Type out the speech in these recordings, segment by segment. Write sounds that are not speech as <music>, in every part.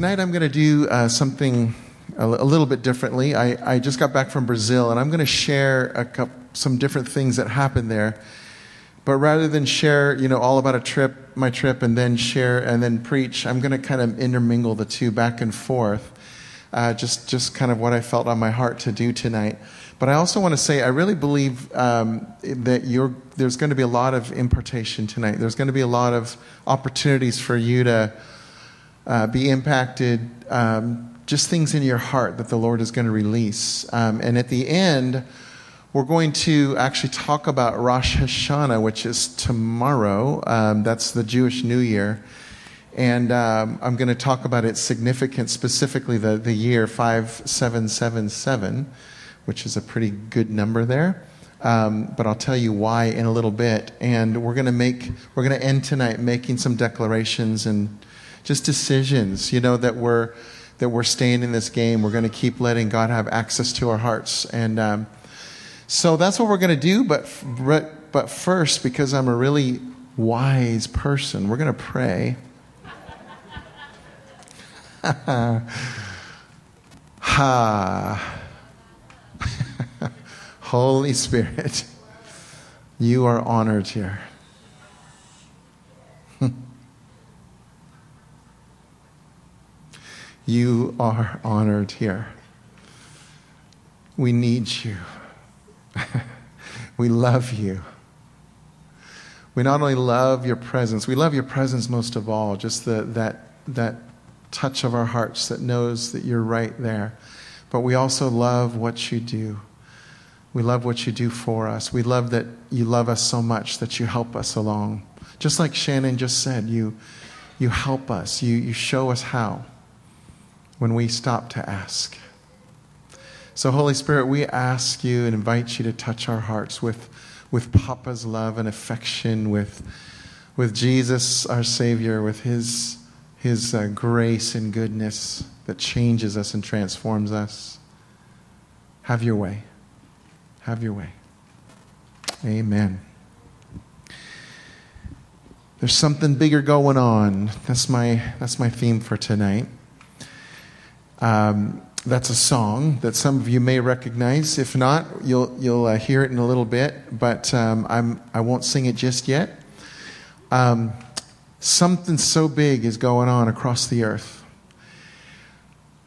tonight I'm going to do uh, something a, a, little bit differently. I, I just got back from Brazil, and I'm going to share a couple, some different things that happened there. But rather than share, you know, all about a trip, my trip, and then share and then preach, I'm going to kind of intermingle the two back and forth. Uh, just, just kind of what I felt on my heart to do tonight. But I also want to say, I really believe um, that there's going to be a lot of impartation tonight. There's going to be a lot of opportunities for you to uh, be impacted, um, just things in your heart that the Lord is going to release. Um, and at the end, we're going to actually talk about Rosh Hashanah, which is tomorrow. Um, that's the Jewish New Year. And um, I'm going to talk about its significance, specifically the, the year 5777, which is a pretty good number there. Um, but I'll tell you why in a little bit. And we're going to make, we're going to end tonight making some declarations and just decisions, you know, that we're, that we're staying in this game. We're going to keep letting God have access to our hearts. And um, so that's what we're going to do. But, but but first, because I'm a really wise person, we're going to pray. <laughs> ha. <laughs> Holy Spirit, you are honored here. You are honored here. We need you. <laughs> we love you. We not only love your presence, we love your presence most of all, just the, that, that touch of our hearts that knows that you're right there. But we also love what you do. We love what you do for us. We love that you love us so much that you help us along. Just like Shannon just said, you, you help us, you, you show us how when we stop to ask. So, Holy Spirit, we ask you and invite you to touch our hearts with, with Papa's love and affection, with, with Jesus, our Savior, with his, his uh, grace and goodness that changes us and transforms us. Have your way. Have your way. Amen. There's something bigger going on. That's my, that's my theme for tonight. Um, that's a song that some of you may recognize. If not, you'll, you'll uh, hear it in a little bit, but um, I'm, I won't sing it just yet. Um, something so big is going on across the earth.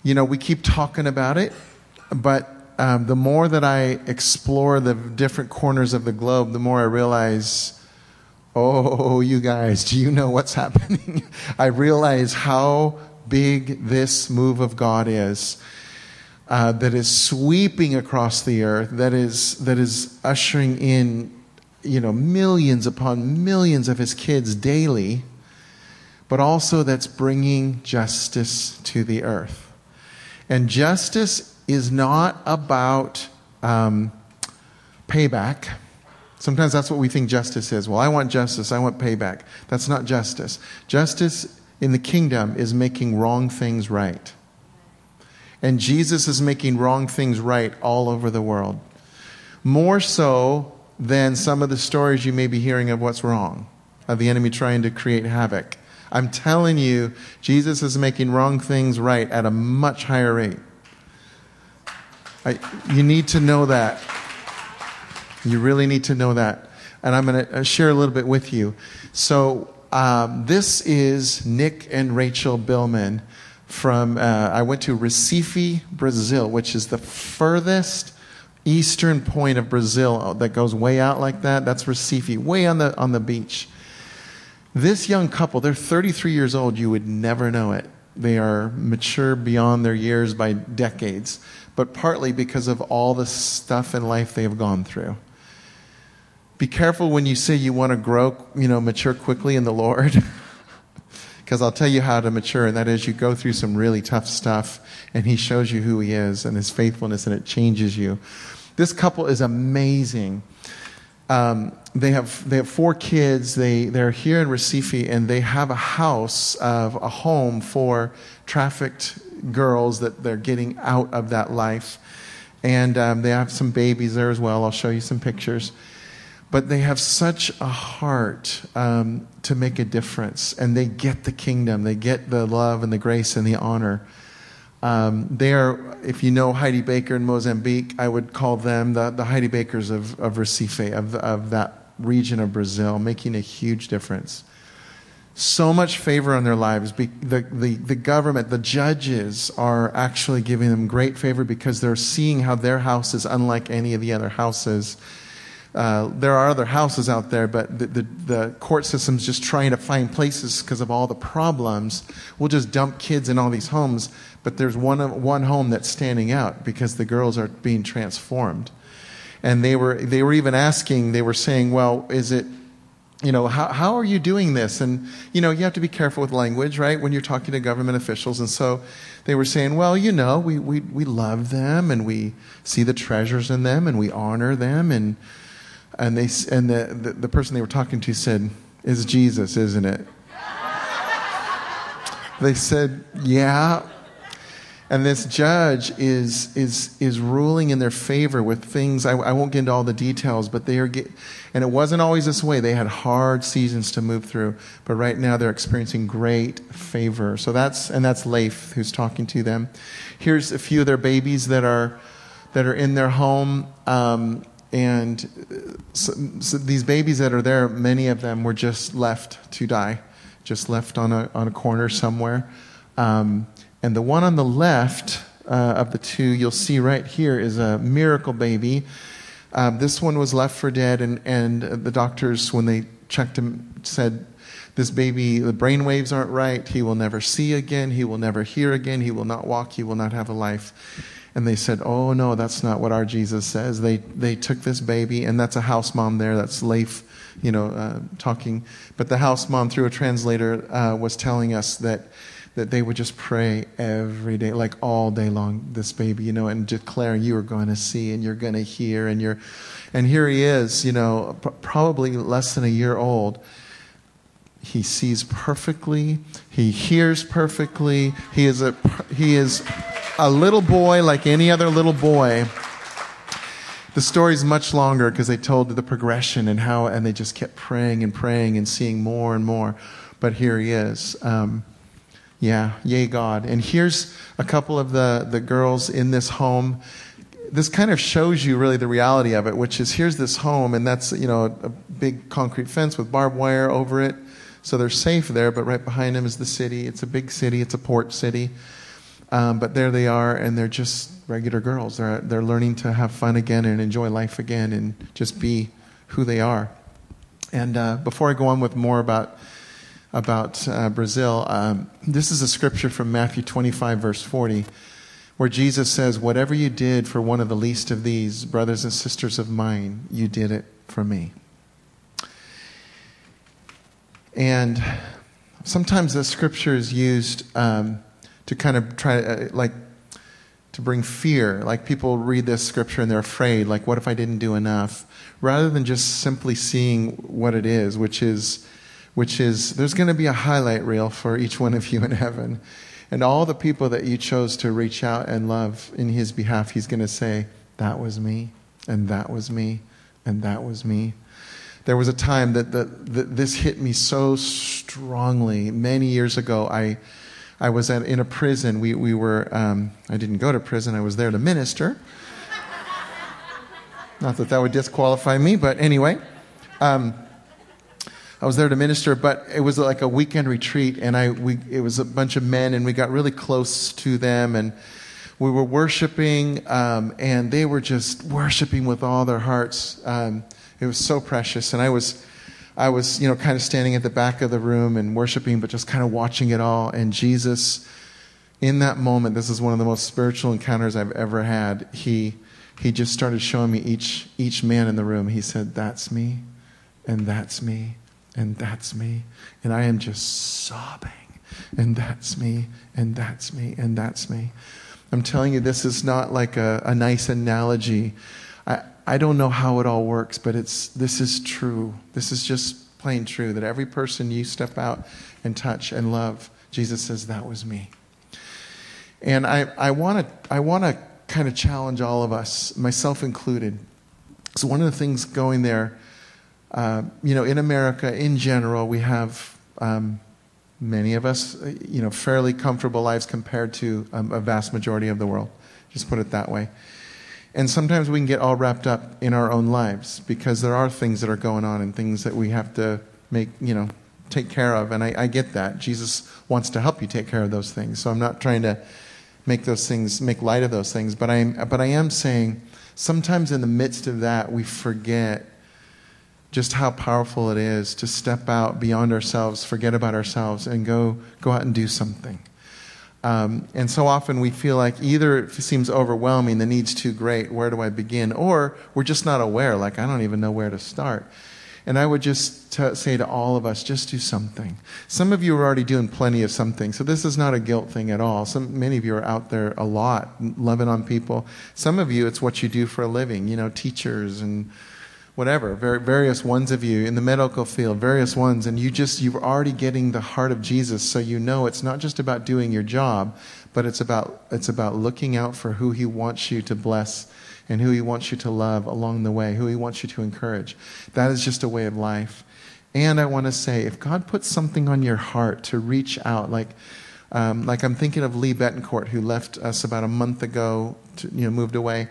You know, we keep talking about it, but um, the more that I explore the different corners of the globe, the more I realize, oh, you guys, do you know what's <laughs> happening? I realize how big this move of God is. Uh, that is sweeping across the earth, that is, that is ushering in you know, millions upon millions of his kids daily, but also that's bringing justice to the earth. And justice is not about um, payback. Sometimes that's what we think justice is. Well, I want justice, I want payback. That's not justice. Justice in the kingdom is making wrong things right. And Jesus is making wrong things right all over the world. More so than some of the stories you may be hearing of what's wrong, of the enemy trying to create havoc. I'm telling you, Jesus is making wrong things right at a much higher rate. I, you need to know that. You really need to know that. And I'm going to uh, share a little bit with you. So, um, this is Nick and Rachel Billman from, uh, I went to Recife, Brazil, which is the furthest eastern point of Brazil that goes way out like that. That's Recife, way on the, on the beach. This young couple, they're 33 years old. You would never know it. They are mature beyond their years by decades, but partly because of all the stuff in life they have gone through be careful when you say you want to grow, you know, mature quickly in the Lord. <laughs> Because I'll tell you how to mature, and that is you go through some really tough stuff, and He shows you who He is and His faithfulness, and it changes you. This couple is amazing. Um, they have they have four kids. They they're here in Recife, and they have a house of a home for trafficked girls that they're getting out of that life, and um, they have some babies there as well. I'll show you some pictures. But they have such a heart um, to make a difference, and they get the kingdom, they get the love and the grace and the honor. Um, they are, if you know Heidi Baker in Mozambique, I would call them the, the Heidi Bakers of, of Recife, of, of that region of Brazil, making a huge difference so much favor on their lives. The, the, the government, the judges are actually giving them great favor because they're seeing how their house is unlike any of the other houses. Uh, there are other houses out there, but the, the, the court system's just trying to find places because of all the problems. We'll just dump kids in all these homes, but there's one, one home that's standing out because the girls are being transformed. And they were, they were even asking, they were saying, well, is it you know, how, how are you doing this? And, you know, you have to be careful with language, right, when you're talking to government officials. And so they were saying, well, you know, we, we, we love them and we see the treasures in them and we honor them. And, and, they, and the, the, the person they were talking to said, is Jesus, isn't it? they said, yeah, and this judge is, is, is ruling in their favor with things. I, I won't get into all the details, but they are, get, and it wasn't always this way. They had hard seasons to move through, but right now they're experiencing great favor. So that's, and that's Leif who's talking to them. Here's a few of their babies that are, that are in their home. Um, and so, so these babies that are there, many of them were just left to die, just left on a, on a corner somewhere. Um, and the one on the left uh, of the two, you'll see right here, is a miracle baby. Um, this one was left for dead, and, and the doctors, when they checked him, said, This baby, the brain waves aren't right. He will never see again. He will never hear again. He will not walk. He will not have a life. And they said, Oh, no, that's not what our Jesus says. They, they took this baby, and that's a house mom there. That's Leif, you know, uh, talking. But the house mom, through a translator, uh, was telling us that that they would just pray every day, like all day long, this baby, you know, and declare you are going to see and you're going to hear and you're, and here he is, you know, probably less than a year old. He sees perfectly. He hears perfectly. He is a, he is a little boy like any other little boy. The story's much longer because they told the progression and how, and they just kept praying and praying and seeing more and more. But here he is. Um, yeah, yay, God. And here's a couple of the, the girls in this home. This kind of shows you really the reality of it, which is here's this home, and that's, you know, a big concrete fence with barbed wire over it. So they're safe there, but right behind them is the city. It's a big city, it's a port city. Um, but there they are, and they're just regular girls. They're, they're learning to have fun again and enjoy life again and just be who they are. And uh, before I go on with more about about uh, Brazil. Um, this is a scripture from Matthew 25, verse 40, where Jesus says, Whatever you did for one of the least of these, brothers and sisters of mine, you did it for me. And sometimes the scripture is used um, to kind of try, uh, like, to bring fear. Like people read this scripture and they're afraid, like, what if I didn't do enough? Rather than just simply seeing what it is, which is which is there's going to be a highlight reel for each one of you in heaven. And all the people that you chose to reach out and love in his behalf, he's going to say, That was me, and that was me, and that was me. There was a time that, that, that this hit me so strongly. Many years ago, I, I was at, in a prison. We, we were, um, I didn't go to prison, I was there to minister. Not that that would disqualify me, but anyway. Um, I was there to minister, but it was like a weekend retreat, and I we it was a bunch of men, and we got really close to them, and we were worshiping, um, and they were just worshiping with all their hearts. Um, it was so precious, and I was. I was, you know, kind of standing at the back of the room and worshiping, but just kind of watching it all. And Jesus, in that moment, this is one of the most spiritual encounters I've ever had. He, he just started showing me each, each man in the room. He said, That's me, and that's me, and that's me. And I am just sobbing, and that's me, and that's me, and that's me. I'm telling you, this is not like a, a nice analogy. I, I don't know how it all works, but it's, this is true. This is just plain true that every person you step out and touch and love, Jesus says, that was me. And I, I want to I wanna kind of challenge all of us, myself included. So, one of the things going there uh, you know, in America in general, we have um, many of us, uh, you know, fairly comfortable lives compared to um, a vast majority of the world. Just put it that way. And sometimes we can get all wrapped up in our own lives because there are things that are going on and things that we have to make, you know, take care of. And I, I get that. Jesus wants to help you take care of those things. So I'm not trying to make those things, make light of those things. But, I'm, but I am saying sometimes in the midst of that, we forget just how powerful it is to step out beyond ourselves, forget about ourselves, and go, go out and do something. Um, and so often we feel like either it seems overwhelming, the need's too great, where do I begin? Or we're just not aware, like I don't even know where to start. And I would just t- say to all of us, just do something. Some of you are already doing plenty of something, so this is not a guilt thing at all. Some, many of you are out there a lot, loving on people. Some of you, it's what you do for a living, you know, teachers and whatever, various ones of you in the medical field, various ones, and you just, you're already getting the heart of Jesus, so you know it's not just about doing your job, but it's about, it's about looking out for who He wants you to bless and who He wants you to love along the way, who He wants you to encourage. That is just a way of life. And I want to say, if God puts something on your heart to reach out, like, um, like I'm thinking of Lee Betancourt, who left us about a month ago, to, you know, moved away.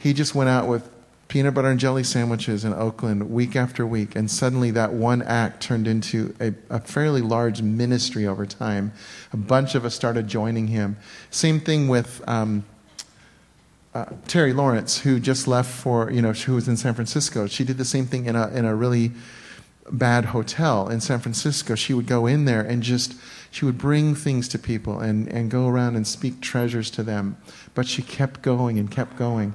He just went out with peanut butter and jelly sandwiches in Oakland week after week. And suddenly that one act turned into a, a, fairly large ministry over time. A bunch of us started joining him. Same thing with um, uh, Terry Lawrence, who just left for, you know, who was in San Francisco. She did the same thing in a, in a really bad hotel in San Francisco. She would go in there and just, she would bring things to people and, and go around and speak treasures to them. But she kept going and kept going.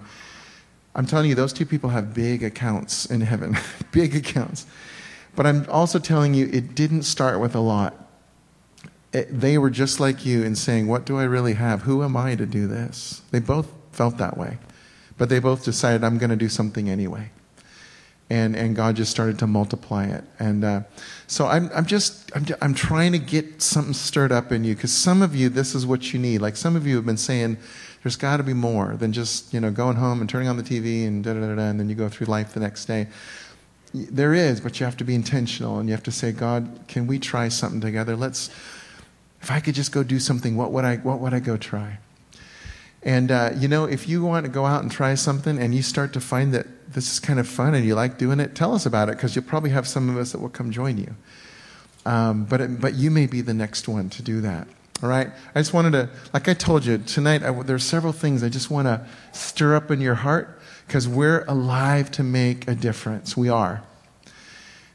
I'm telling you, those two people have big accounts in heaven, <laughs> big accounts. But I'm also telling you, it didn't start with a lot. It, they were just like you in saying, What do I really have? Who am I to do this? They both felt that way. But they both decided, I'm going to do something anyway. And, and God just started to multiply it. And uh, so I'm, I'm just, I'm, I'm trying to get something stirred up in you because some of you, this is what you need. Like some of you have been saying, there's got to be more than just you know going home and turning on the TV and da da da, and then you go through life the next day. There is, but you have to be intentional and you have to say, God, can we try something together? Let's. If I could just go do something, what would I? What would I go try? And uh, you know, if you want to go out and try something, and you start to find that this is kind of fun and you like doing it, tell us about it because you'll probably have some of us that will come join you. Um, but it, but you may be the next one to do that. All right? I just wanted to, like I told you, tonight I, there are several things I just want to stir up in your heart because we're alive to make a difference. We are.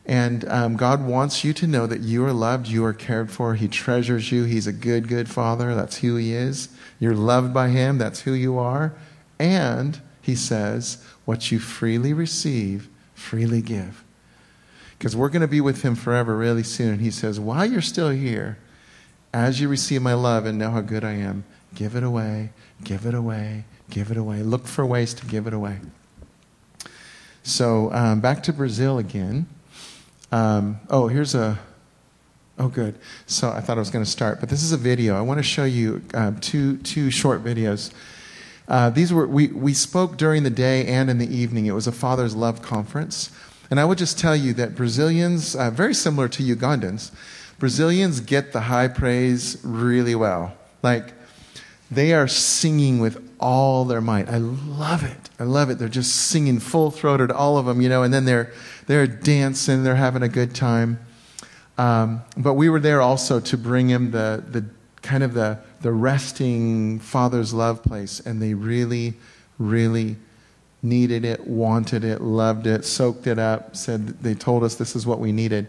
And um, God wants you to know that you are loved, you are cared for, He treasures you. He's a good, good Father. That's who He is. You're loved by Him. That's who you are. And He says, what you freely receive, freely give. Because we're going to be with Him forever really soon. And He says, while you're still here, as you receive my love and know how good I am, give it away, give it away, give it away. Look for ways to give it away. So um, back to Brazil again. Um, oh, here's a. Oh, good. So I thought I was going to start, but this is a video. I want to show you uh, two two short videos. Uh, these were we we spoke during the day and in the evening. It was a Father's Love conference, and I would just tell you that Brazilians, uh, very similar to Ugandans, Brazilians get the high praise really well. Like, they are singing with all their might. I love it. I love it. They're just singing full throated, all of them, you know, and then they're, they're dancing, they're having a good time. Um, but we were there also to bring him the, the kind of the, the resting father's love place, and they really, really needed it, wanted it, loved it, soaked it up, said they told us this is what we needed.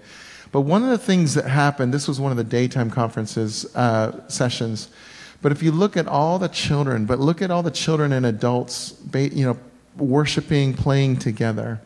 But one of the things that happened, this was one of the daytime conferences uh, sessions. But if you look at all the children, but look at all the children and adults, you know, worshiping, playing together.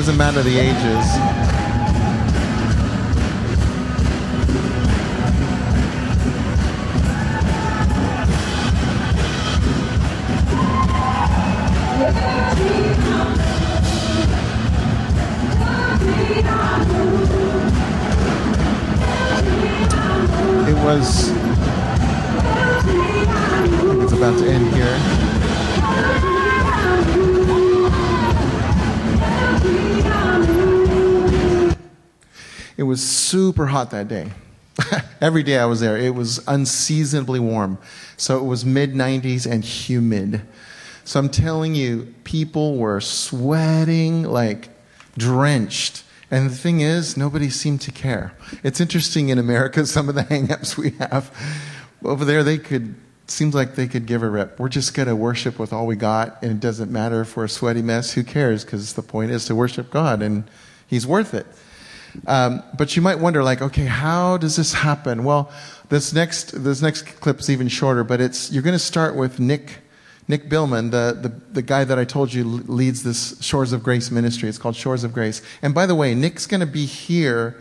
Doesn't matter the ages. was. Was super hot that day. <laughs> Every day I was there, it was unseasonably warm. So it was mid 90s and humid. So I'm telling you, people were sweating like drenched. And the thing is, nobody seemed to care. It's interesting in America, <laughs> some of the hangups we have. Over there, they could, seems like they could give a rip. We're just going to worship with all we got, and it doesn't matter if we're a sweaty mess. Who cares? Because the point is to worship God, and He's worth it. Um, but you might wonder, like, okay, how does this happen? Well, this next, this next clip is even shorter, but it's, you're going to start with Nick Nick Billman, the, the, the, guy that I told you leads this Shores of Grace ministry. It's called Shores of Grace. And by the way, Nick's going to be here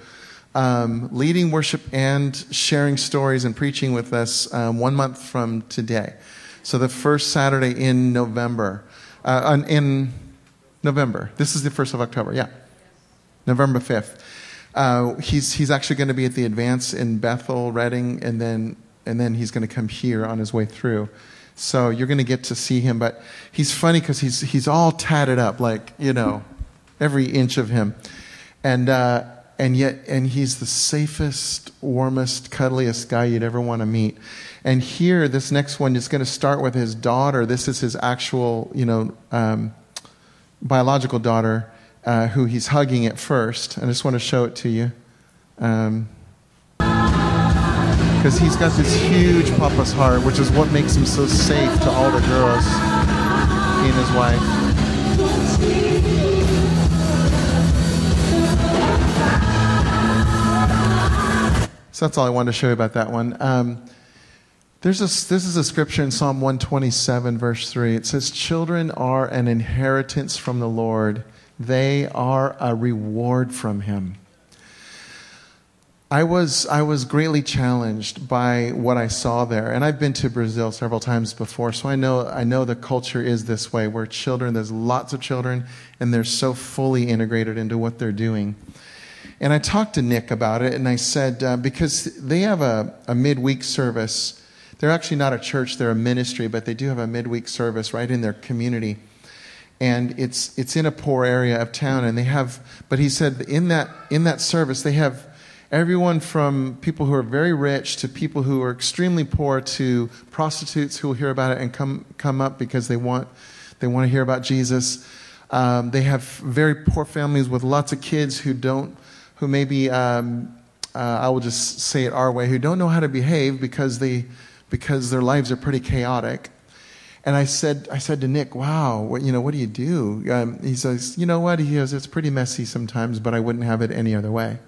um, leading worship and sharing stories and preaching with us um, one month from today. So the first Saturday in November. Uh, in November. This is the 1st of October, yeah. November 5th. Uh, he's, he's actually going to be at the Advance in Bethel, Redding, and then, and then he's going to come here on his way through. So you're going to get to see him. But he's funny because he's, he's all tatted up, like, you know, every inch of him. And, uh, and yet, and he's the safest, warmest, cuddliest guy you'd ever want to meet. And here, this next one is going to start with his daughter. This is his actual, you know, um, biological daughter, uh, who he's hugging at first. I just want to show it to you. Um, because he's got this huge papa's heart, which is what makes him so safe to all the girls, he and his wife. So that's all I wanted to show you about that one. Um, there's a, this is a scripture in Psalm 127, verse 3. It says, Children are an inheritance from the Lord, they are a reward from him. I was, I was greatly challenged by what I saw there. And I've been to Brazil several times before, so I know, I know the culture is this way where children, there's lots of children, and they're so fully integrated into what they're doing. And I talked to Nick about it, and I said, uh, because they have a, a midweek service. They're actually not a church, they're a ministry, but they do have a midweek service right in their community. And it's, it's in a poor area of town, and they have, but he said in that, in that service, they have everyone from people who are very rich to people who are extremely poor to prostitutes who will hear about it and come, come up because they want, they want to hear about Jesus. Um, they have very poor families with lots of kids who don't, who maybe, um, uh, I will just say it our way, who don't know how to behave because, they, because their lives are pretty chaotic. And I said, I said to Nick, wow, what, you know, what do you do? Um, he says, you know what? He goes, it's pretty messy sometimes, but I wouldn't have it any other way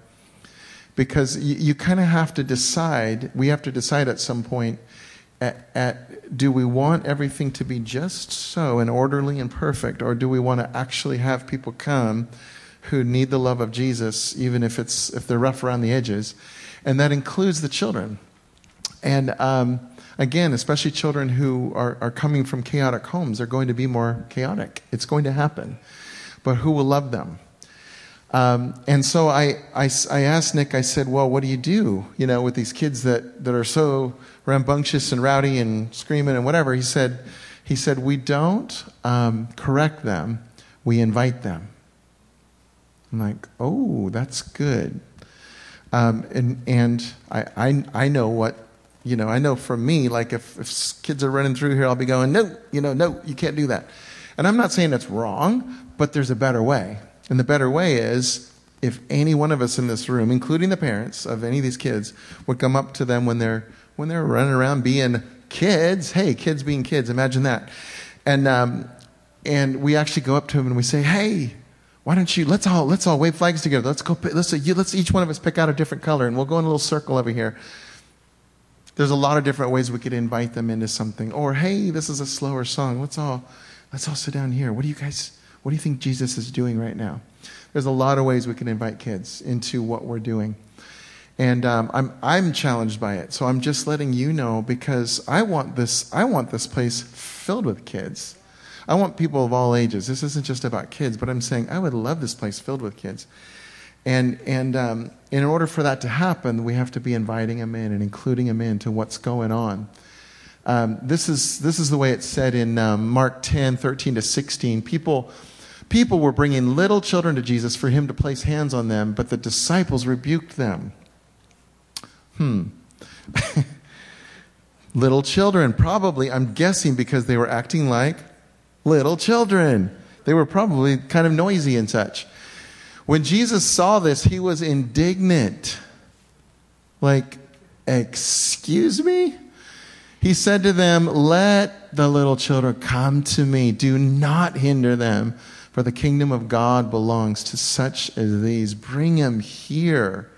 because you, you kind of have to decide, we have to decide at some point at, at, do we want everything to be just so and orderly and perfect, or do we want to actually have people come who need the love of Jesus, even if, it's, if they're rough around the edges? And that includes the children. And um, again, especially children who are, are coming from chaotic homes, are going to be more chaotic. It's going to happen. But who will love them? Um, and so I, I, I, asked Nick, I said, well, what do you do, you know, with these kids that, that are so rambunctious and rowdy and screaming and whatever? He said, he said we don't um, correct them, we invite them. I'm like, oh, that's good. Um, and and I, I, I know what, you know, I know for me, like if, if kids are running through here, I'll be going, no, you know, no, you can't do that. And I'm not saying it's wrong, but there's a better way. And the better way is if any one of us in this room, including the parents of any of these kids, would come up to them when they're when they're running around being kids. Hey, kids being kids. Imagine that. And um, and we actually go up to them and we say, Hey, why don't you let's all let's all wave flags together. Let's go. Let's you, let's each one of us pick out a different color, and we'll go in a little circle over here. There's a lot of different ways we could invite them into something. Or hey, this is a slower song. Let's all let's all sit down here. What do you guys What do you think Jesus is doing right now? There's a lot of ways we can invite kids into what we're doing. And um, I'm, I'm challenged by it. So I'm just letting you know because I want this, I want this place filled with kids. I want people of all ages. This isn't just about kids, but I'm saying I would love this place filled with kids. And, and um, in order for that to happen, we have to be inviting them in and including them into what's going on. Um, this, is, this is the way it's said in um, Mark 10, 13 to 16. People, people were bringing little children to Jesus for him to place hands on them, but the disciples rebuked them. Hmm. <laughs> little children, probably, I'm guessing because they were acting like little children. They were probably kind of noisy and such. When Jesus saw this, he was indignant. Like, excuse me? He said to them, Let the little children come to me. Do not hinder them, for the kingdom of God belongs to such as these. Bring them here.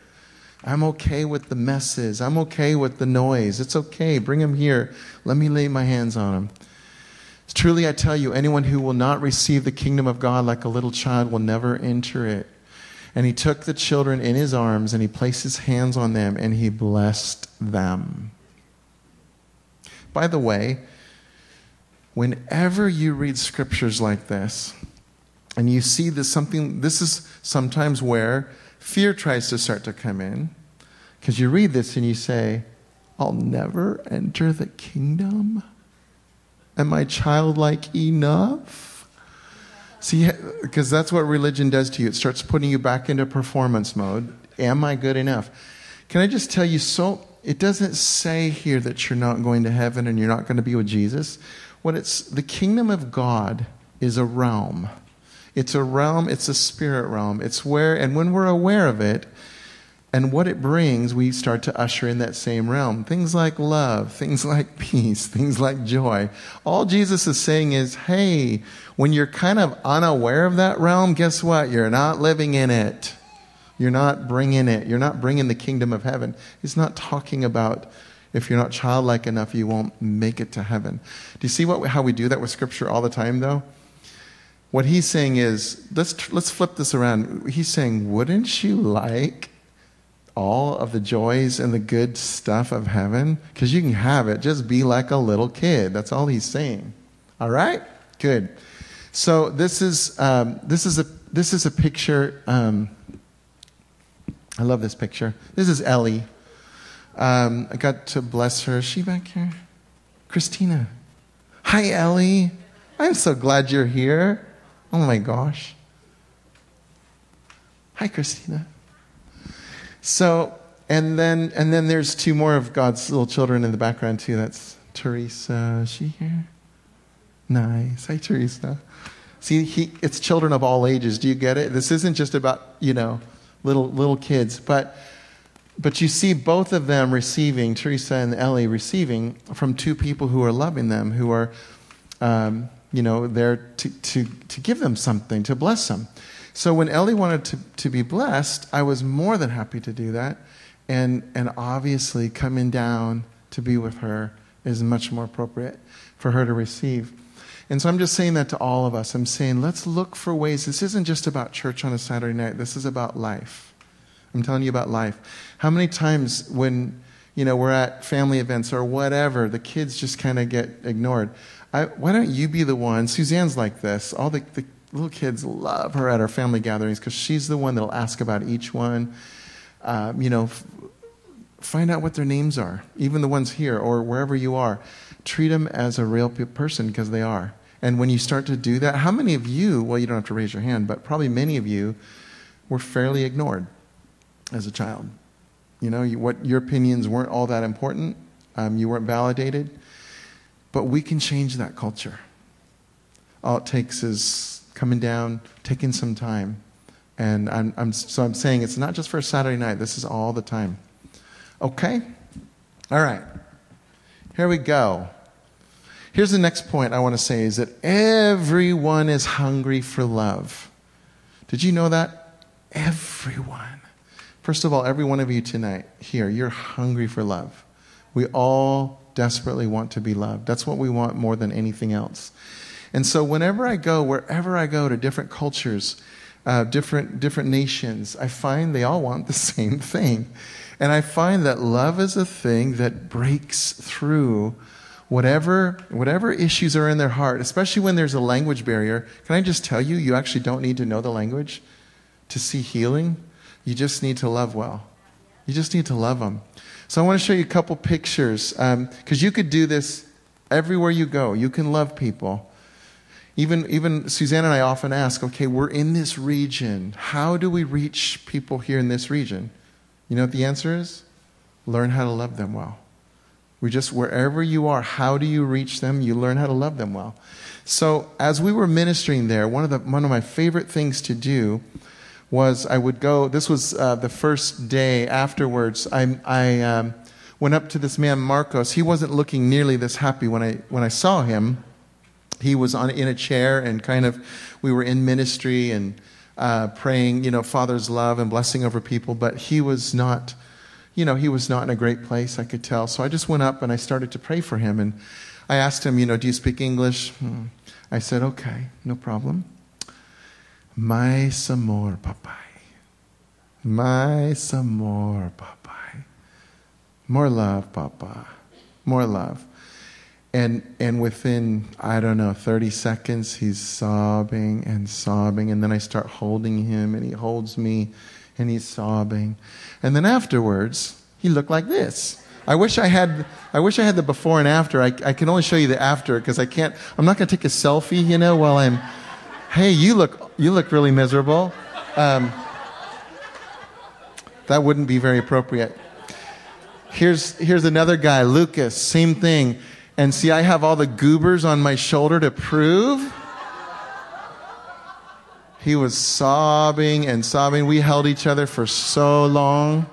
I'm okay with the messes. I'm okay with the noise. It's okay. Bring them here. Let me lay my hands on them. Truly, I tell you, anyone who will not receive the kingdom of God like a little child will never enter it. And he took the children in his arms and he placed his hands on them and he blessed them. By the way, whenever you read scriptures like this and you see this something this is sometimes where fear tries to start to come in because you read this and you say, I'll never enter the kingdom. Am I childlike enough? See, because that's what religion does to you. It starts putting you back into performance mode. Am I good enough? Can I just tell you so it doesn't say here that you're not going to heaven and you're not going to be with Jesus. What it's the kingdom of God is a realm. It's a realm, it's a spirit realm. It's where and when we're aware of it, and what it brings, we start to usher in that same realm. Things like love, things <laughs> like peace, things like joy. All Jesus is saying is, hey, when you're kind of unaware of that realm, guess what? You're not living in it. You're not bringing it. You're not bringing the kingdom of heaven. He's not talking about if you're not childlike enough, you won't make it to heaven. Do you see what, how we do that with Scripture all the time, though? What he's saying is, let's, let's flip this around. He's saying, wouldn't you like all of the joys and the good stuff of heaven? Because you can have it. Just be like a little kid. That's all he's saying. All right? Good. So this is, um, this is, a, this is a picture. Um, I love this picture. This is Ellie. Um, I got to bless her. Is she back here? Christina. Hi, Ellie. I'm so glad you're here. Oh my gosh. Hi, Christina. So, and then, and then there's two more of God's little children in the background too. That's Teresa. Is she here? Nice. Hi, Teresa. See, he, it's children of all ages. Do you get it? This isn't just about, you know, little, little kids, but, but you see both of them receiving, Teresa and Ellie receiving from two people who are loving them, who are, um, you know, there to, to, to give them something, to bless them. So when Ellie wanted to, to be blessed, I was more than happy to do that. And, and obviously, coming down to be with her is much more appropriate for her to receive. And so I'm just saying that to all of us. I'm saying, let's look for ways. This isn't just about church on a Saturday night, this is about life. I'm telling you about life. How many times when you know we're at family events or whatever, the kids just kind of get ignored. I, why don't you be the one? Suzanne's like this. All the, the little kids love her at our family gatherings because she's the one that'll ask about each one. Um, you know, f- find out what their names are, even the ones here or wherever you are. Treat them as a real person because they are. And when you start to do that, how many of you, well, you don't have to raise your hand, but probably many of you were fairly ignored as a child? You know, you, what, your opinions weren't all that important, um, you weren't validated. But we can change that culture. All it takes is coming down, taking some time. And I'm, I'm, so I'm saying it's not just for a Saturday night, this is all the time. Okay? All right. Here we go. Here's the next point I want to say is that everyone is hungry for love. Did you know that? Everyone. First of all, every one of you tonight here, you're hungry for love. We all desperately want to be loved. That's what we want more than anything else. And so whenever I go, wherever I go to different cultures, uh, different, different nations, I find they all want the <laughs> same thing. And I find that love is a thing that breaks through whatever, whatever issues are in their heart, especially when there's a language barrier. Can I just tell you, you actually don't need to know the language to see healing. You just need to love well. You just need to love them. So I want to show you a couple pictures because um, you could do this everywhere you go. You can love people. Even, even Suzanne and I often ask, okay, we're in this region. How do we reach people here in this region? You know what the answer is? Learn how to love them well. We just, wherever you are, how do you reach them? You learn how to love them well. So, as we were ministering there, one of, the, one of my favorite things to do was I would go, this was uh, the first day afterwards. I, I um, went up to this man, Marcos. He wasn't looking nearly this happy when I, when I saw him. He was on, in a chair and kind of, we were in ministry and uh, praying, you know, Father's love and blessing over people, but he was not, you know, he was not in a great place, I could tell. So I just went up and I started to pray for him. And I asked him, you know, do you speak English? Hmm. I said, okay, no problem. Mais amor, papai. Mais amor, papai. More love, papa. More love. And, and within, I don't know, 30 seconds, he's sobbing and sobbing. And then I start holding him, and he holds me, and he's sobbing. And then afterwards, he looked like this. I wish I had, I wish I had the before and after. I, I can only show you the after because I can't, I'm not going to take a selfie, you know, while I'm, hey, you look, you look really miserable. Um, that wouldn't be very appropriate. Here's, here's another guy, Lucas, same thing. And see, I have all the goobers on my shoulder to prove. He was sobbing and sobbing. We held each other for so long.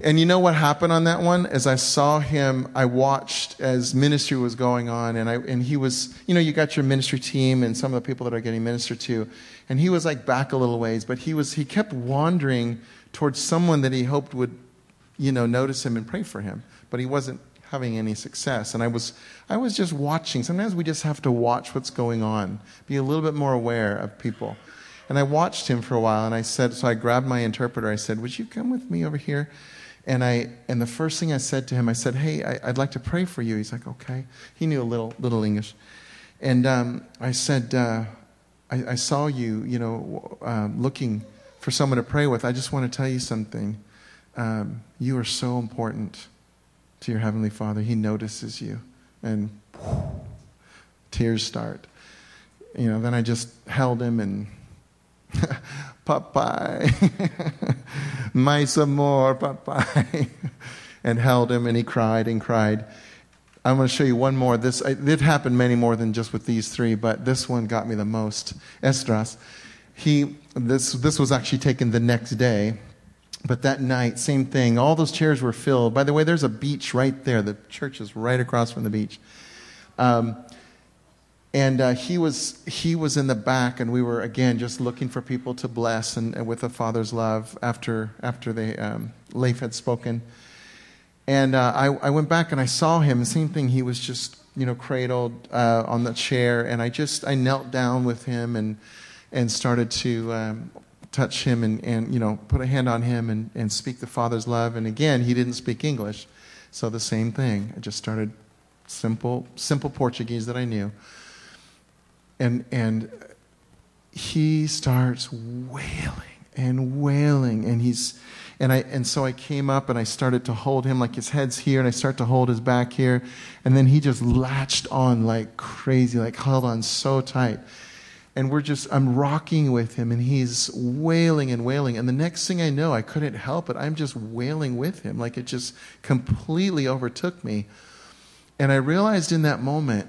And you know what happened on that one? As I saw him, I watched as ministry was going on, and I and he was, you know, you got your ministry team and some of the people that are getting ministered to, and he was like back a little ways, but he was he kept wandering towards someone that he hoped would, you know, notice him and pray for him, but he wasn't having any success. And I was, I was just watching. Sometimes we just have to watch what's going on, be a little bit more aware of people. And I watched him for a while, and I said, so I grabbed my interpreter. I said, "Would you come with me over here?" And I, and the first thing I said to him, I said, "Hey, I, would like to pray for you." He's like, "Okay." He knew a little, little English, and um, I said, uh, I, I, saw you, you know, um, looking for someone to pray with. I just want to tell you something. Um, you are so important to your Heavenly Father. He notices you. And tears start. You know, then I just held him and, <laughs> Papai, <laughs> mais more, Papai, <laughs> and held him and he cried and cried. I'm going to show you one more. This it happened many more than just with these three, but this one got me the most. Esdras, he this this was actually taken the next day. But that night, same thing. All those chairs were filled. By the way, there's a beach right there. The church is right across from the beach. Um, and uh, he was he was in the back, and we were again just looking for people to bless and, and with the Father's love after after they um, Leif had spoken. And uh, I, I went back and I saw him. Same thing. He was just you know cradled uh, on the chair, and I just I knelt down with him and and started to um, touch him and, and you know put a hand on him and, and speak the father's love. And again he didn't speak english. So the same thing. I just started simple simple portuguese that i knew. And and he starts wailing and wailing. And he's and I and so I came up and I started to hold him like his head's here and I start to hold his back here. And then he just latched on like crazy like held on so tight and we're just i'm rocking with him and he's wailing and wailing. And the next thing i know i couldn't help it. I'm just wailing with him. Like it just completely overtook me. And i realized in that moment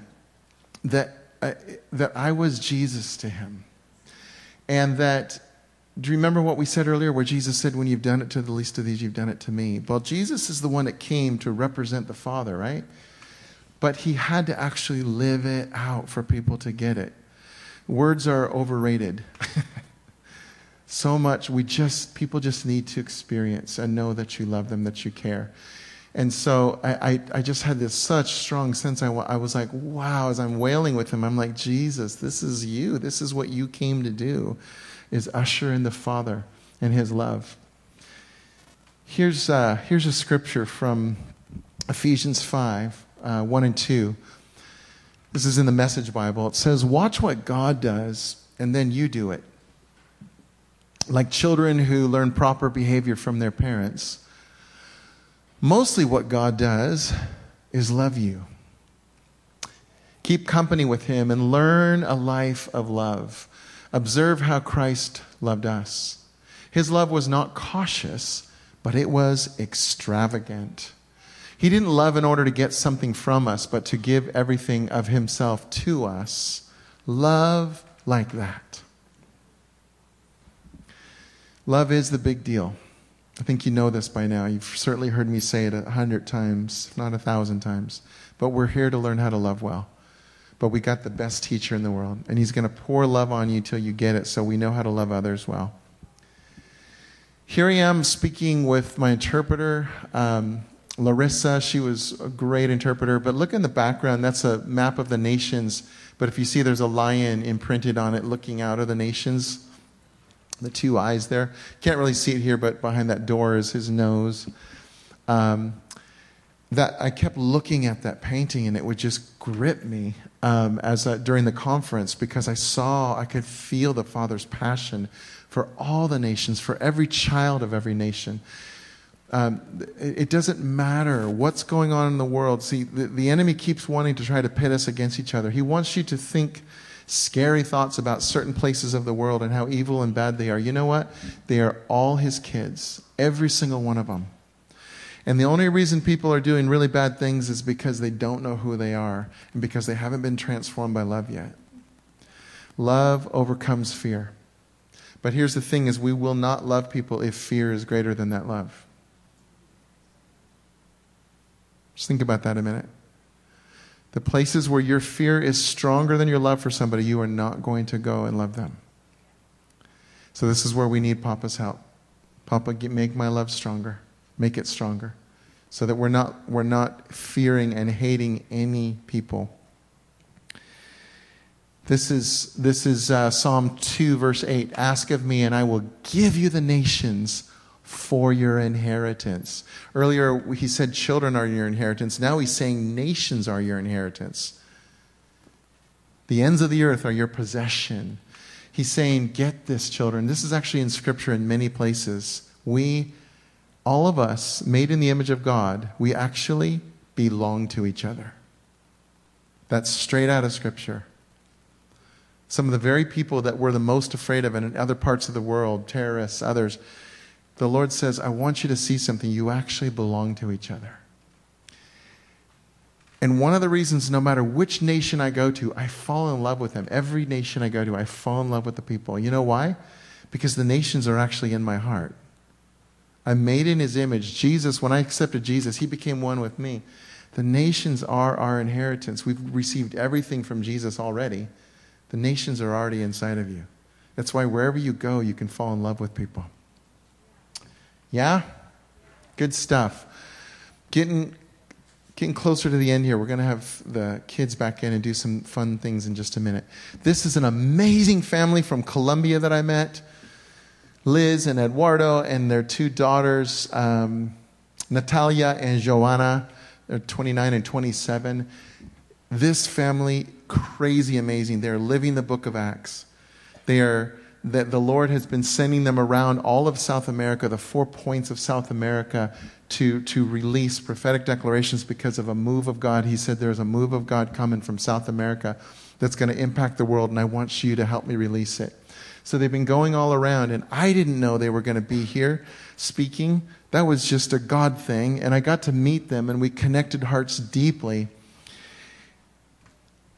that I, that i was jesus to him. And that do you remember what we said earlier where jesus said when you've done it to the least of these you've done it to me well jesus is the one that came to represent the father right? But he had to actually live it out for people to get it Words are overrated. <laughs> so much we just people just need to experience and know that you love them, that you care. And so I, I, I just had this such strong sense. I, I was like, wow, as I'm wailing with him, I'm like, Jesus, this is you. This is what you came to do, is usher in the Father and his love. Here's, uh, here's a scripture from Ephesians 5, uh, 1 and 2. This is in the Message Bible. It says, Watch what God does, and then you do it. Like children who learn proper behavior from their parents Mostly, what God does is love you. Keep company with Him and learn a life of love. Observe how Christ loved us. His love was not cautious, but it was extravagant. He didn't love in order to get something from us, but to give everything of Himself to us. Love like that. Love is the big deal. I think you know this by now. You've certainly heard me say it a hundred times, if not a thousand times. But we're here to learn how to love well. But we got the best teacher in the world, and he's going to pour love on you till you get it so we know how to love others well. Here I am speaking with my interpreter, um, Larissa. She was a great interpreter. But look in the background, that's a map of the nations. But if you see there's a lion imprinted on it looking out of the nations, the two eyes there. Can't really see it here, but behind that door is his nose. Um, that I kept looking at that painting, and it would just grip me um, as a, during the conference because I saw, I could feel the Father's passion for all the nations, for every child of every nation. Um, it, doesn't matter what's going on in the world. See, the, the enemy keeps wanting to try to pit us against each other. He wants you to think scary thoughts about certain places of the world and how evil and bad they are. You know what? They are all his kids, every single one of them. And the only reason people are doing really bad things is because they don't know who they are and because they haven't been transformed by love yet. Love overcomes fear. But here's the thing is we will not love people if fear is greater than that love. Just think about that a minute. The places where your fear is stronger than your love for somebody, you are not going to go and love them. So, this is where we need Papa's help. Papa, make my love stronger. Make it stronger. So that we're not, we're not fearing and hating any people. This is, this is uh, Psalm 2, verse 8. Ask of me, and I will give you the nations for your inheritance. Earlier, he said children are your inheritance. Now he's saying nations are your inheritance. The ends of the earth are your possession. He's saying, Get this, children. This is actually in Scripture in many places. We, all of us, made in the image of God, we actually belong to each other. That's straight out of Scripture. Some of the very people that we're the most afraid of in other parts of the world, terrorists, others, the Lord says, I want you to see something. You actually belong to each other. And one of the reasons, no matter which nation I go to, I fall in love with them. Every nation I go to, I fall in love with the people. You know why? Because the nations are actually in my heart. I'm made in his image. Jesus, when I accepted Jesus, he became one with me. The nations are our inheritance. We've received everything from Jesus already. The nations are already inside of you. That's why wherever you go, you can fall in love with people. Yeah? Good stuff. Getting, getting closer to the end here. We're going to have the kids back in and do some fun things in just a minute. This is an amazing family from Colombia that I met Liz and Eduardo and their two daughters, um, Natalia and Joanna. They're 29 and 27. This family, crazy amazing. They're living the book of Acts. They are that the Lord has been sending them around all of South America, the four points of South America, to, to release prophetic declarations because of a move of God. He said there's a move of God coming from South America that's going to impact the world, and I want you to help me release it. So they've been going all around, and I didn't know they were going to be here speaking. That was just a God thing, and I got to meet them, and we connected hearts deeply.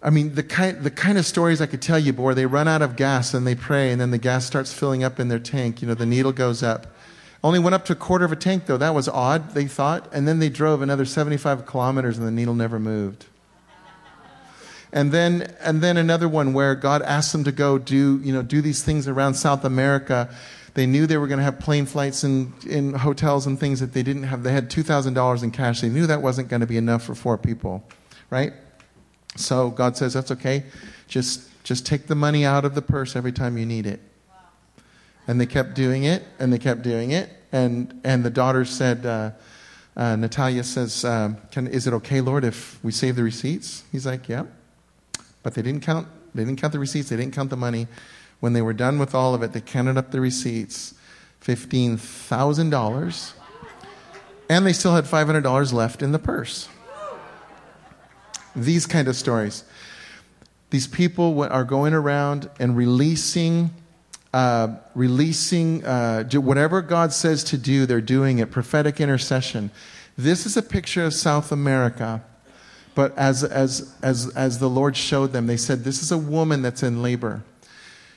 I mean, the kind, the kind of stories I could tell you, where they run out of gas and they pray, and then the gas starts filling up in their tank. You know, the needle goes up. Only went up to a quarter of a tank, though. That was odd, they thought. And then they drove another 75 kilometers, and the needle never moved. And then, and then another one where God asked them to go do, you know, do these things around South America They knew they were going to have plane flights and in hotels and things that they didn't have. They had $2,000 in cash. They knew that wasn't going to be enough for four people, right? So God says, that's okay. Just, just take the money out of the purse every time you need it. And they kept doing it, and they kept doing it. And, and the daughter said, uh, uh, Natalia says, uh, Can, Is it okay, Lord, if we save the receipts? He's like, Yeah. But they didn't count. They didn't count the receipts. They didn't count the money. When they were done with all of it, they counted up the receipts $15,000. And they still had $500 left in the purse. These kind of stories. These people are going around and releasing uh, releasing uh, whatever God says to do, they're doing it. Prophetic intercession. This is a picture of South America. But as, as, as, as the Lord showed them, they said, This is a woman that's in labor.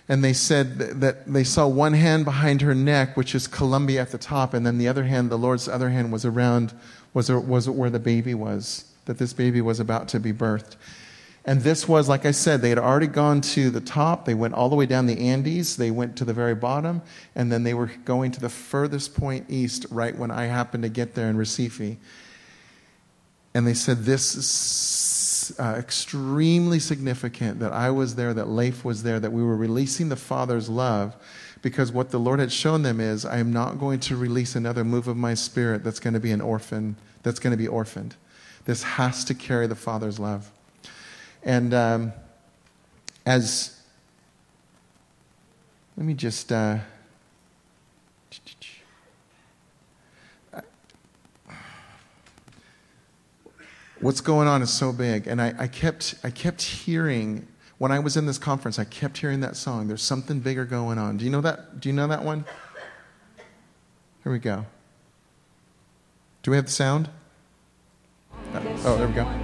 And they said that they saw one hand behind her neck, which is Colombia at the top, and then the other hand, the Lord's other hand, was around, was, was where the baby was, that this baby was about to be birthed. And this was, like I said, they had already gone to the top. They went all the way down the Andes. They went to the very bottom. And then they were going to the furthest point east right when I happened to get there in Recife. And they said, This is uh, extremely significant that I was there, that Leif was there, that we were releasing the Father's love. Because what the Lord had shown them is, I am not going to release another move of my spirit that's going to be an orphan, that's going to be orphaned. This has to carry the Father's love. And um, as, let me just, uh, what's going on is so big. And I, I, kept, I kept hearing, when I was in this conference, I kept hearing that song. There's something bigger going on. Do you know that? Do you know that one? Here we go. Do we have the sound? Oh, there we go.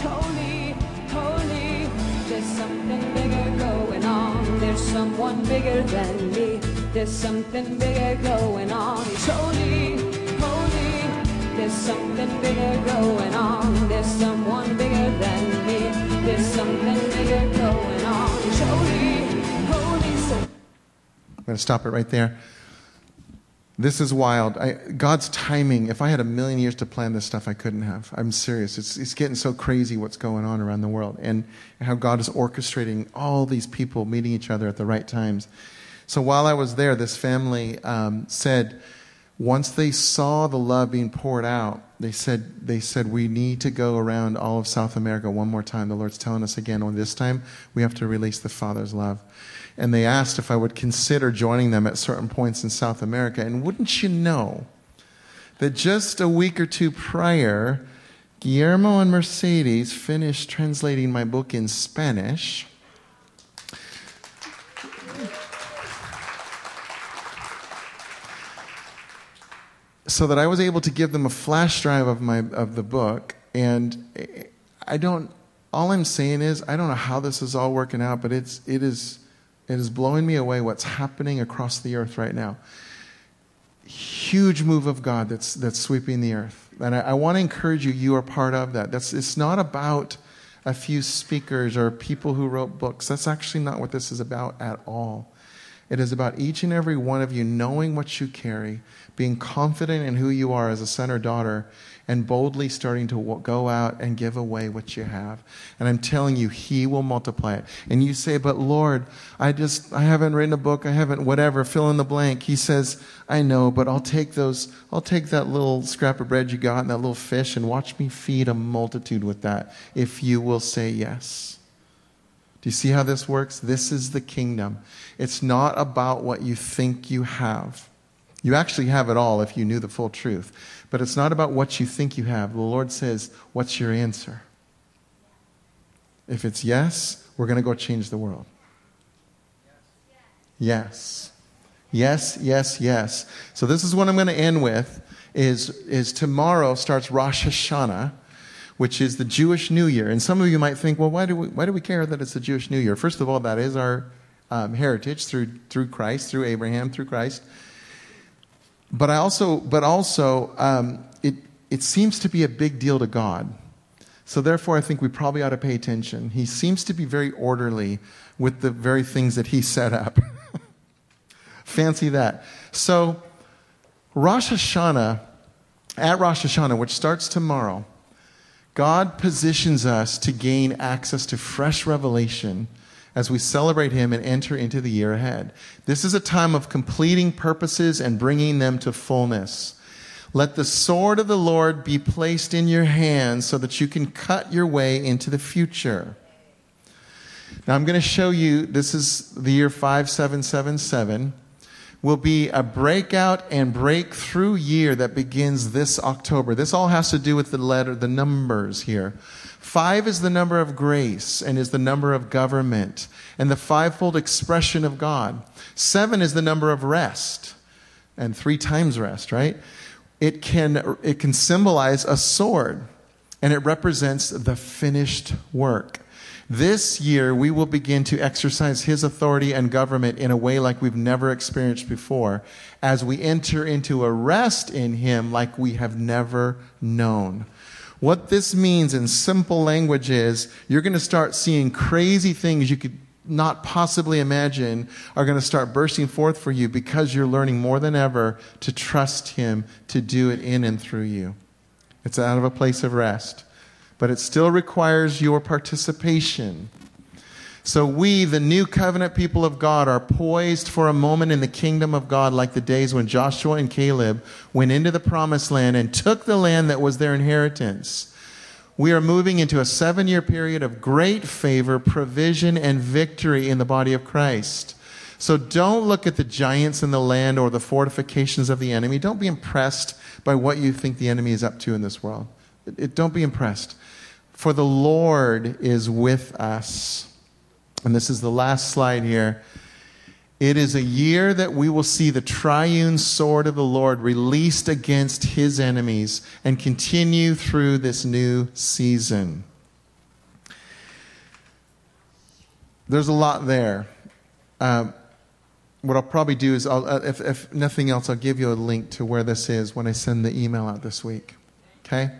holy, holy. There's something bigger going on. There's someone bigger than me. There's something bigger going on. He's holy, holy. There's something bigger going on. There's someone bigger than me. There's something bigger going on. He's holy, holy. I'm going to stop it right there. This is wild. I, God's timing, if I had a million years to plan this stuff, I couldn't have. I'm serious. It's, it's getting so crazy what's going on around the world and how God is orchestrating all these people meeting each other at the right times. So while I was there, this family um, said, once they saw the love being poured out, they said, they said, we need to go around all of South America one more time. The Lord's telling us again, on this time, we have to release the Father's love and they asked if I would consider joining them at certain points in South America. And wouldn't you know that just a week or two prior, Guillermo and Mercedes finished translating my book in Spanish. So that I was able to give them a flash drive of my of the book, and I don't. All I'm saying is I don't know how this is all working out, but it's it is it is blowing me away what's happening across the earth right now. Huge move of God that's, that's sweeping the earth. And I, I want to encourage you, you are part of that. That's, it's not about a few speakers or people who wrote books. That's actually not what this is about at all. It is about each and every one of you knowing what you carry, being confident in who you are as a son or daughter, and boldly starting to go out and give away what you have. And I'm telling you, He will multiply it. And you say, but Lord, I just, I haven't written a book, I haven't, whatever, fill in the blank. He says, I know, but I'll take those, I'll take that little scrap of bread you got and that little fish and watch me feed a multitude with that if you will say yes. Do you see how this works? This is the kingdom. It's not about what you think you have. You actually have it all if you knew the full truth. But it's not about what you think you have. The Lord says, What's your answer? If it's yes, we're going to go change the world. Yes. Yes, yes, yes. So this is what I'm going to end with is, is tomorrow starts Rosh Hashanah, which is the Jewish New Year. And some of you might think, well, why do we, why do we care that it's the Jewish New Year? First of all, that is our um, heritage through, through Christ, through Abraham, through Christ. But I also, but also, um, it, it seems to be a big deal to God. So, therefore, I think we probably ought to pay attention. He seems to be very orderly with the very things that he set up. <laughs> Fancy that. So, Rosh Hashanah, at Rosh Hashanah, which starts tomorrow, God positions us to gain access to fresh revelation as we celebrate Him and enter into the year ahead. This is a time of completing purposes and bringing them to fullness. Let the sword of the Lord be placed in your hands so that you can cut your way into the future. Now, I'm going to show you this is the year 5777 will be a breakout and breakthrough year that begins this October. This all has to do with the letter, the numbers here. Five is the number of grace and is the number of government and the fivefold expression of God. Seven is the number of rest and three times rest, right? it can, it can symbolize a sword, and it represents the finished work. This year, we will begin to exercise His authority and government in a way like we've never experienced before as we enter into a rest in Him like we have never known. What this means in simple language is you're going to start seeing crazy things you could not possibly imagine are going to start bursting forth for you because you're learning more than ever to trust Him to do it in and through you. It's out of a place of rest, but it still requires your participation. So, we, the new covenant people of God, are poised for a moment in the kingdom of God like the days when Joshua and Caleb went into the promised land and took the land that was their inheritance we are moving into a seven year period of great favor, provision, and victory in the body of Christ. So don't look at the giants in the land or the fortifications of the enemy. Don't be impressed by what you think the enemy is up to in this world. It, don't be impressed. For the Lord is with us. And this is the last slide here. It is a year that we will see the triune sword of the Lord released against his enemies and continue through this new season. There's a lot there. Uh, what I'll probably do is, uh, if, if nothing else, I'll give you a link to where this is when I send the email out this week. Okay?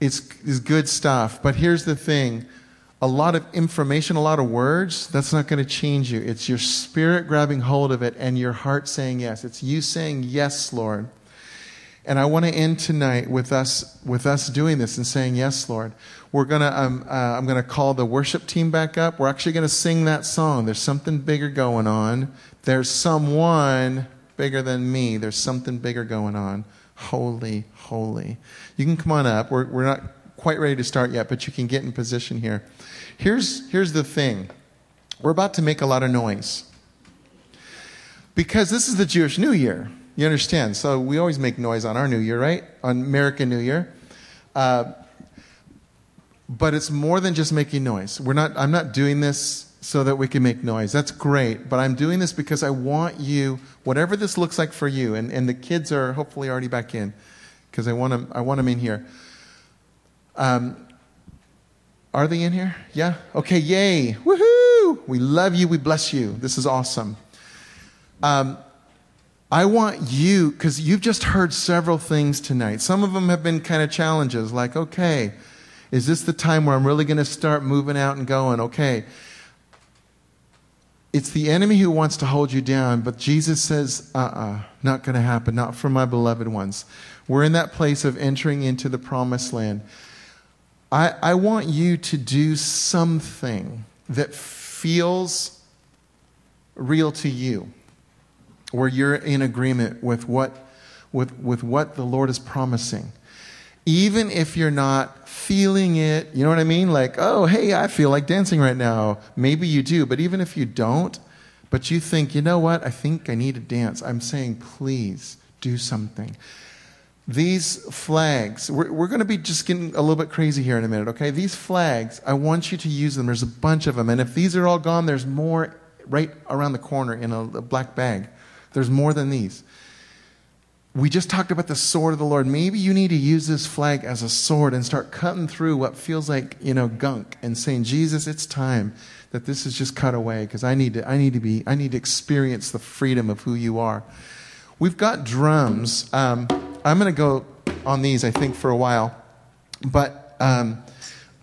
It's, it's good stuff. But here's the thing a lot of information, a lot of words, that's not going to change you. It's your spirit grabbing hold of it and your heart saying yes. It's you saying yes, Lord. And I want to end tonight with us with us doing this and saying yes, Lord. We're gonna um, uh, I'm gonna call the worship team back up. We're actually gonna sing that song. There's something bigger going on. There's someone bigger than me. There's something bigger going on. Holy, holy. You can come on up. We're we're not quite ready to start yet, but you can get in position here. Here's, here's the thing we're about to make a lot of noise. Because this is the Jewish New Year. You understand? So we always make noise on our New Year, right? On American New Year. Uh, but it's more than just making noise. We're not, I'm not doing this so that we can make noise. That's great. But I'm doing this because I want you, whatever this looks like for you, and, and the kids are hopefully already back in because I want them, I want them in here. Um, are they in here? Yeah? Okay, yay. Woohoo! We love you. We bless you. This is awesome. Um, I want you, because you've just heard several things tonight. Some of them have been kind of challenges, like, okay, is this the time where I'm really going to start moving out and going? Okay. It's the enemy who wants to hold you down, but Jesus says, uh uh-uh, uh, not going to happen, not for my beloved ones. We're in that place of entering into the promised land. I, I want you to do something that feels real to you, where you're in agreement with what, with, with what the Lord is promising. Even if you're not feeling it, you know what I mean? Like, oh, hey, I feel like dancing right now. Maybe you do, but even if you don't, but you think, you know what, I think I need to dance, I'm saying, please do something. These flags, we're, we're going to be just getting a little bit crazy here in a minute, okay? These flags, I want you to use them. There's a bunch of them. And if these are all gone, there's more right around the corner in a, a black bag. There's more than these. We just talked about the sword of the Lord. Maybe you need to use this flag as a sword and start cutting through what feels like, you know, gunk and saying, Jesus, it's time that this is just cut away because I need to, I need to be, I need to experience the freedom of who you are. We've got drums. Um, I'm going to go on these, I think, for a while. But um,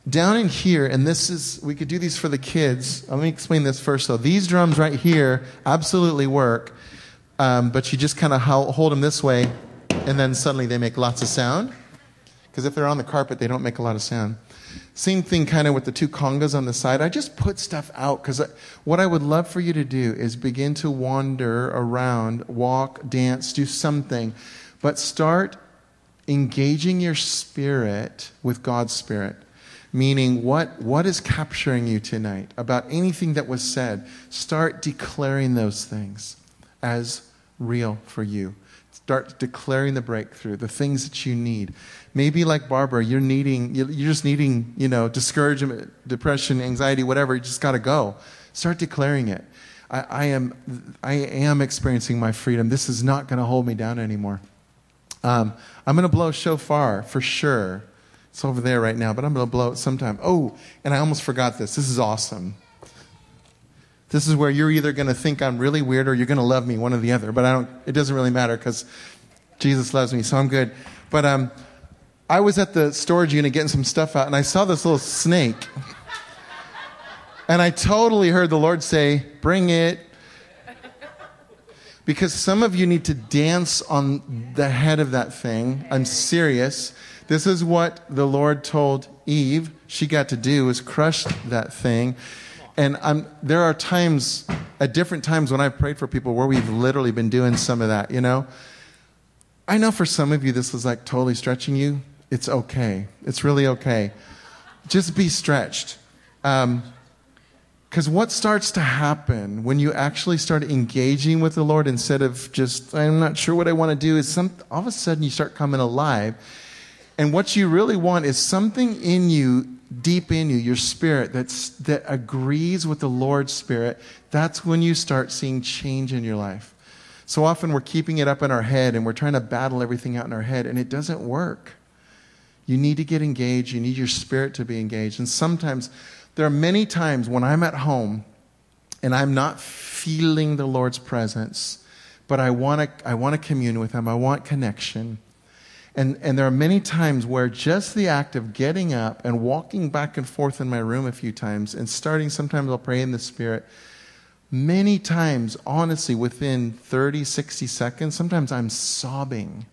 down in here, and this is, we could do these for the kids. Let me explain this first, though. These drums right here absolutely work, um, but you just kind of hold them this way, and then suddenly they make lots of sound. Because if they're on the carpet, they don't make a lot of sound. Same thing kind of with the two congas on the side. I just put stuff out because what I would love for you to do is begin to wander around, walk, dance, do something, but start engaging your spirit with God's spirit. Meaning, what, what is capturing you tonight about anything that was said? Start declaring those things as real for you. Start declaring the breakthrough, the things that you need. Maybe like Barbara, you're needing, you're just needing, you know, discouragement, depression, anxiety, whatever. You just got to go. Start declaring it. I, I, am, I am experiencing my freedom. This is not going to hold me down anymore. Um, I'm going to blow shofar for sure. It's over there right now, but I'm going to blow it sometime. Oh, and I almost forgot this. This is awesome. This is where you're either going to think I'm really weird or you're going to love me, one or the other. But I don't. It doesn't really matter because Jesus loves me, so I'm good. But um, I was at the storage unit getting some stuff out, and I saw this little snake, and I totally heard the Lord say, "Bring it." Because some of you need to dance on the head of that thing. I'm serious. This is what the Lord told Eve she got to do is crush that thing. And I'm, there are times, at different times when I've prayed for people where we've literally been doing some of that, you know? I know for some of you this is like totally stretching you. It's okay. It's really okay. Just be stretched. Because um, what starts to happen when you actually start engaging with the Lord instead of just, I'm not sure what I want to do, is some, all of a sudden you start coming alive. And what you really want is something in you deep in you, your spirit that's, that agrees with the Lord's spirit, that's when you start seeing change in your life. So often we're keeping it up in our head and we're trying to battle everything out in our head, and it doesn't work. You need to get engaged. You need your spirit to be engaged. And sometimes, there are many times when I'm at home and I'm not feeling the Lord's presence, but I want to I want to commune with Him. I want connection. And, and there are many times where just the act of getting up and walking back and forth in my room a few times and starting, sometimes I'll pray in the Spirit. Many times, honestly, within 30, 60 seconds, sometimes I'm sobbing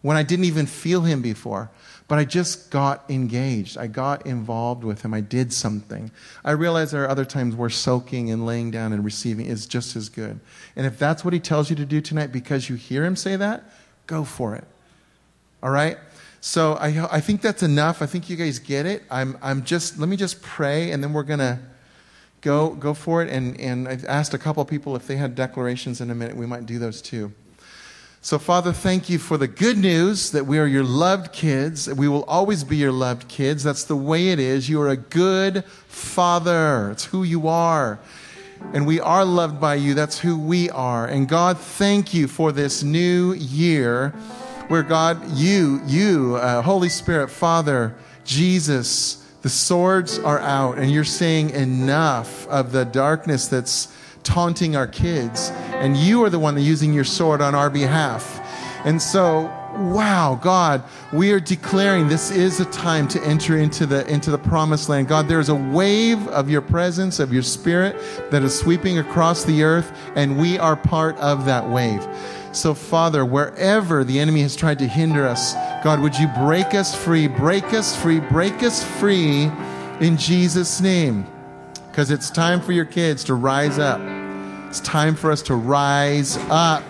when I didn't even feel Him before. But I just got engaged. I got involved with Him. I did something. I realize there are other times where soaking and laying down and receiving is just as good. And if that's what He tells you to do tonight because you hear Him say that, go for it. All right? So I, I think that's enough. I think you guys get it. I'm, I'm just, let me just pray and then we're going to go, go for it. And, and I've asked a couple people if they had declarations in a minute. We might do those too. So, Father, thank you for the good news that we are your loved kids. We will always be your loved kids. That's the way it is. You are a good father. It's who you are. And we are loved by you. That's who we are. And God, thank you for this new year where God, you, you, uh, Holy Spirit, Father, Jesus, the swords are out, and you're saying enough of the darkness that's taunting our kids, and you are the one that's using your sword on our behalf. And so, wow, God, we are declaring this is a time to enter into the into the promised land. God, there is a wave of your presence, of your spirit that is sweeping across the earth, and we are part of that wave. So, Father, wherever the enemy has tried to hinder us, God, would you break us free, break us free, break us free in Jesus' name? Because it's time for your kids to rise up. It's time for us to rise up.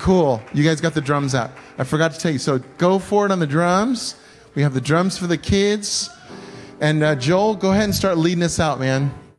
Cool. You guys got the drums out. I forgot to tell you. So go for it on the drums. We have the drums for the kids. And uh, Joel, go ahead and start leading us out, man.